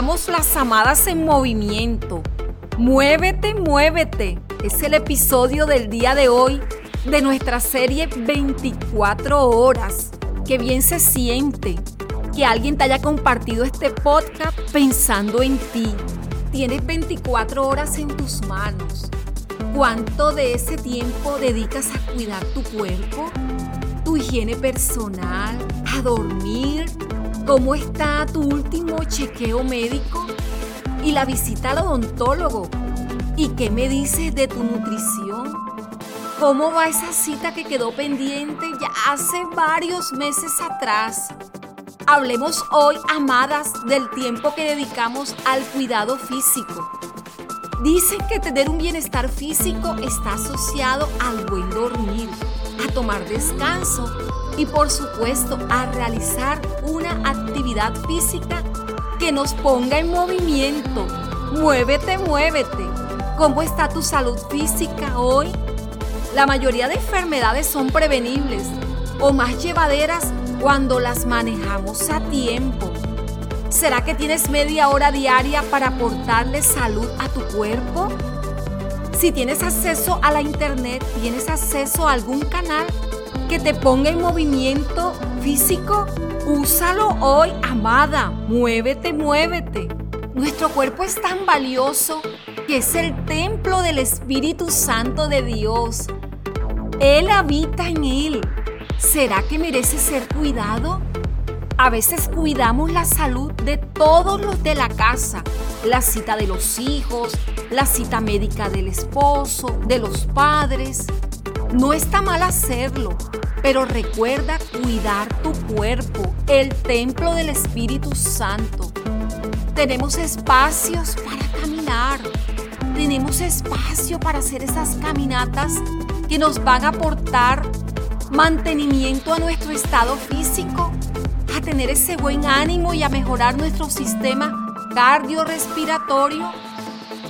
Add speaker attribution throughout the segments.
Speaker 1: somos las amadas en movimiento. Muévete, muévete. Es el episodio del día de hoy de nuestra serie 24 horas. Qué bien se siente que alguien te haya compartido este podcast pensando en ti. Tienes 24 horas en tus manos. ¿Cuánto de ese tiempo dedicas a cuidar tu cuerpo, tu higiene personal, a dormir? ¿Cómo está tu último chequeo médico y la visita al odontólogo? ¿Y qué me dices de tu nutrición? ¿Cómo va esa cita que quedó pendiente ya hace varios meses atrás? Hablemos hoy, amadas, del tiempo que dedicamos al cuidado físico. Dicen que tener un bienestar físico está asociado al buen dormir, tomar descanso y por supuesto a realizar una actividad física que nos ponga en movimiento. Muévete, muévete. ¿Cómo está tu salud física hoy? La mayoría de enfermedades son prevenibles o más llevaderas cuando las manejamos a tiempo. ¿Será que tienes media hora diaria para aportarle salud a tu cuerpo? Si tienes acceso a la internet, tienes acceso a algún canal que te ponga en movimiento físico, úsalo hoy, amada. Muévete, muévete. Nuestro cuerpo es tan valioso que es el templo del Espíritu Santo de Dios. Él habita en él. ¿Será que merece ser cuidado? A veces cuidamos la salud de todos los de la casa, la cita de los hijos, la cita médica del esposo, de los padres. No está mal hacerlo, pero recuerda cuidar tu cuerpo, el templo del Espíritu Santo. Tenemos espacios para caminar, tenemos espacio para hacer esas caminatas que nos van a aportar mantenimiento a nuestro estado físico, a tener ese buen ánimo y a mejorar nuestro sistema cardiorrespiratorio.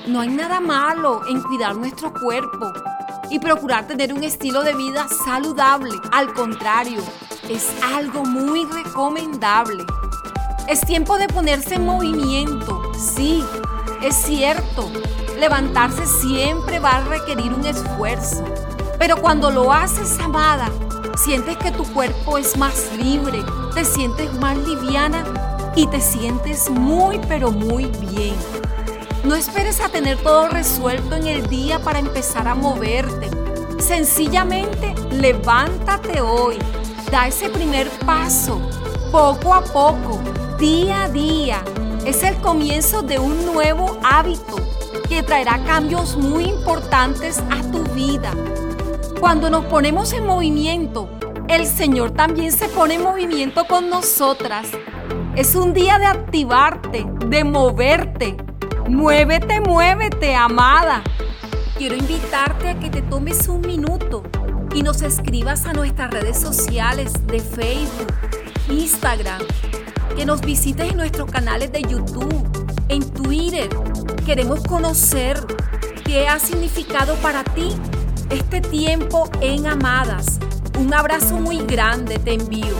Speaker 1: No hay nada malo en cuidar nuestro cuerpo y procurar tener un estilo de vida saludable. Al contrario, es algo muy recomendable. Es tiempo de ponerse en movimiento. Sí, es cierto. Levantarse siempre va a requerir un esfuerzo. Pero cuando lo haces, amada, sientes que tu cuerpo es más libre, te sientes más liviana y te sientes muy pero muy bien. No esperes a tener todo resuelto en el día para empezar a moverte. Sencillamente levántate hoy, da ese primer paso, poco a poco, día a día. Es el comienzo de un nuevo hábito que traerá cambios muy importantes a tu vida. Cuando nos ponemos en movimiento, el Señor también se pone en movimiento con nosotras. Es un día de activarte, de moverte. Muévete, muévete, amada. Quiero invitarte a que te tomes un minuto y nos escribas a nuestras redes sociales de Facebook, Instagram, que nos visites en nuestros canales de YouTube, en Twitter. Queremos conocer qué ha significado para ti este tiempo en Amadas. Un abrazo muy grande te envío.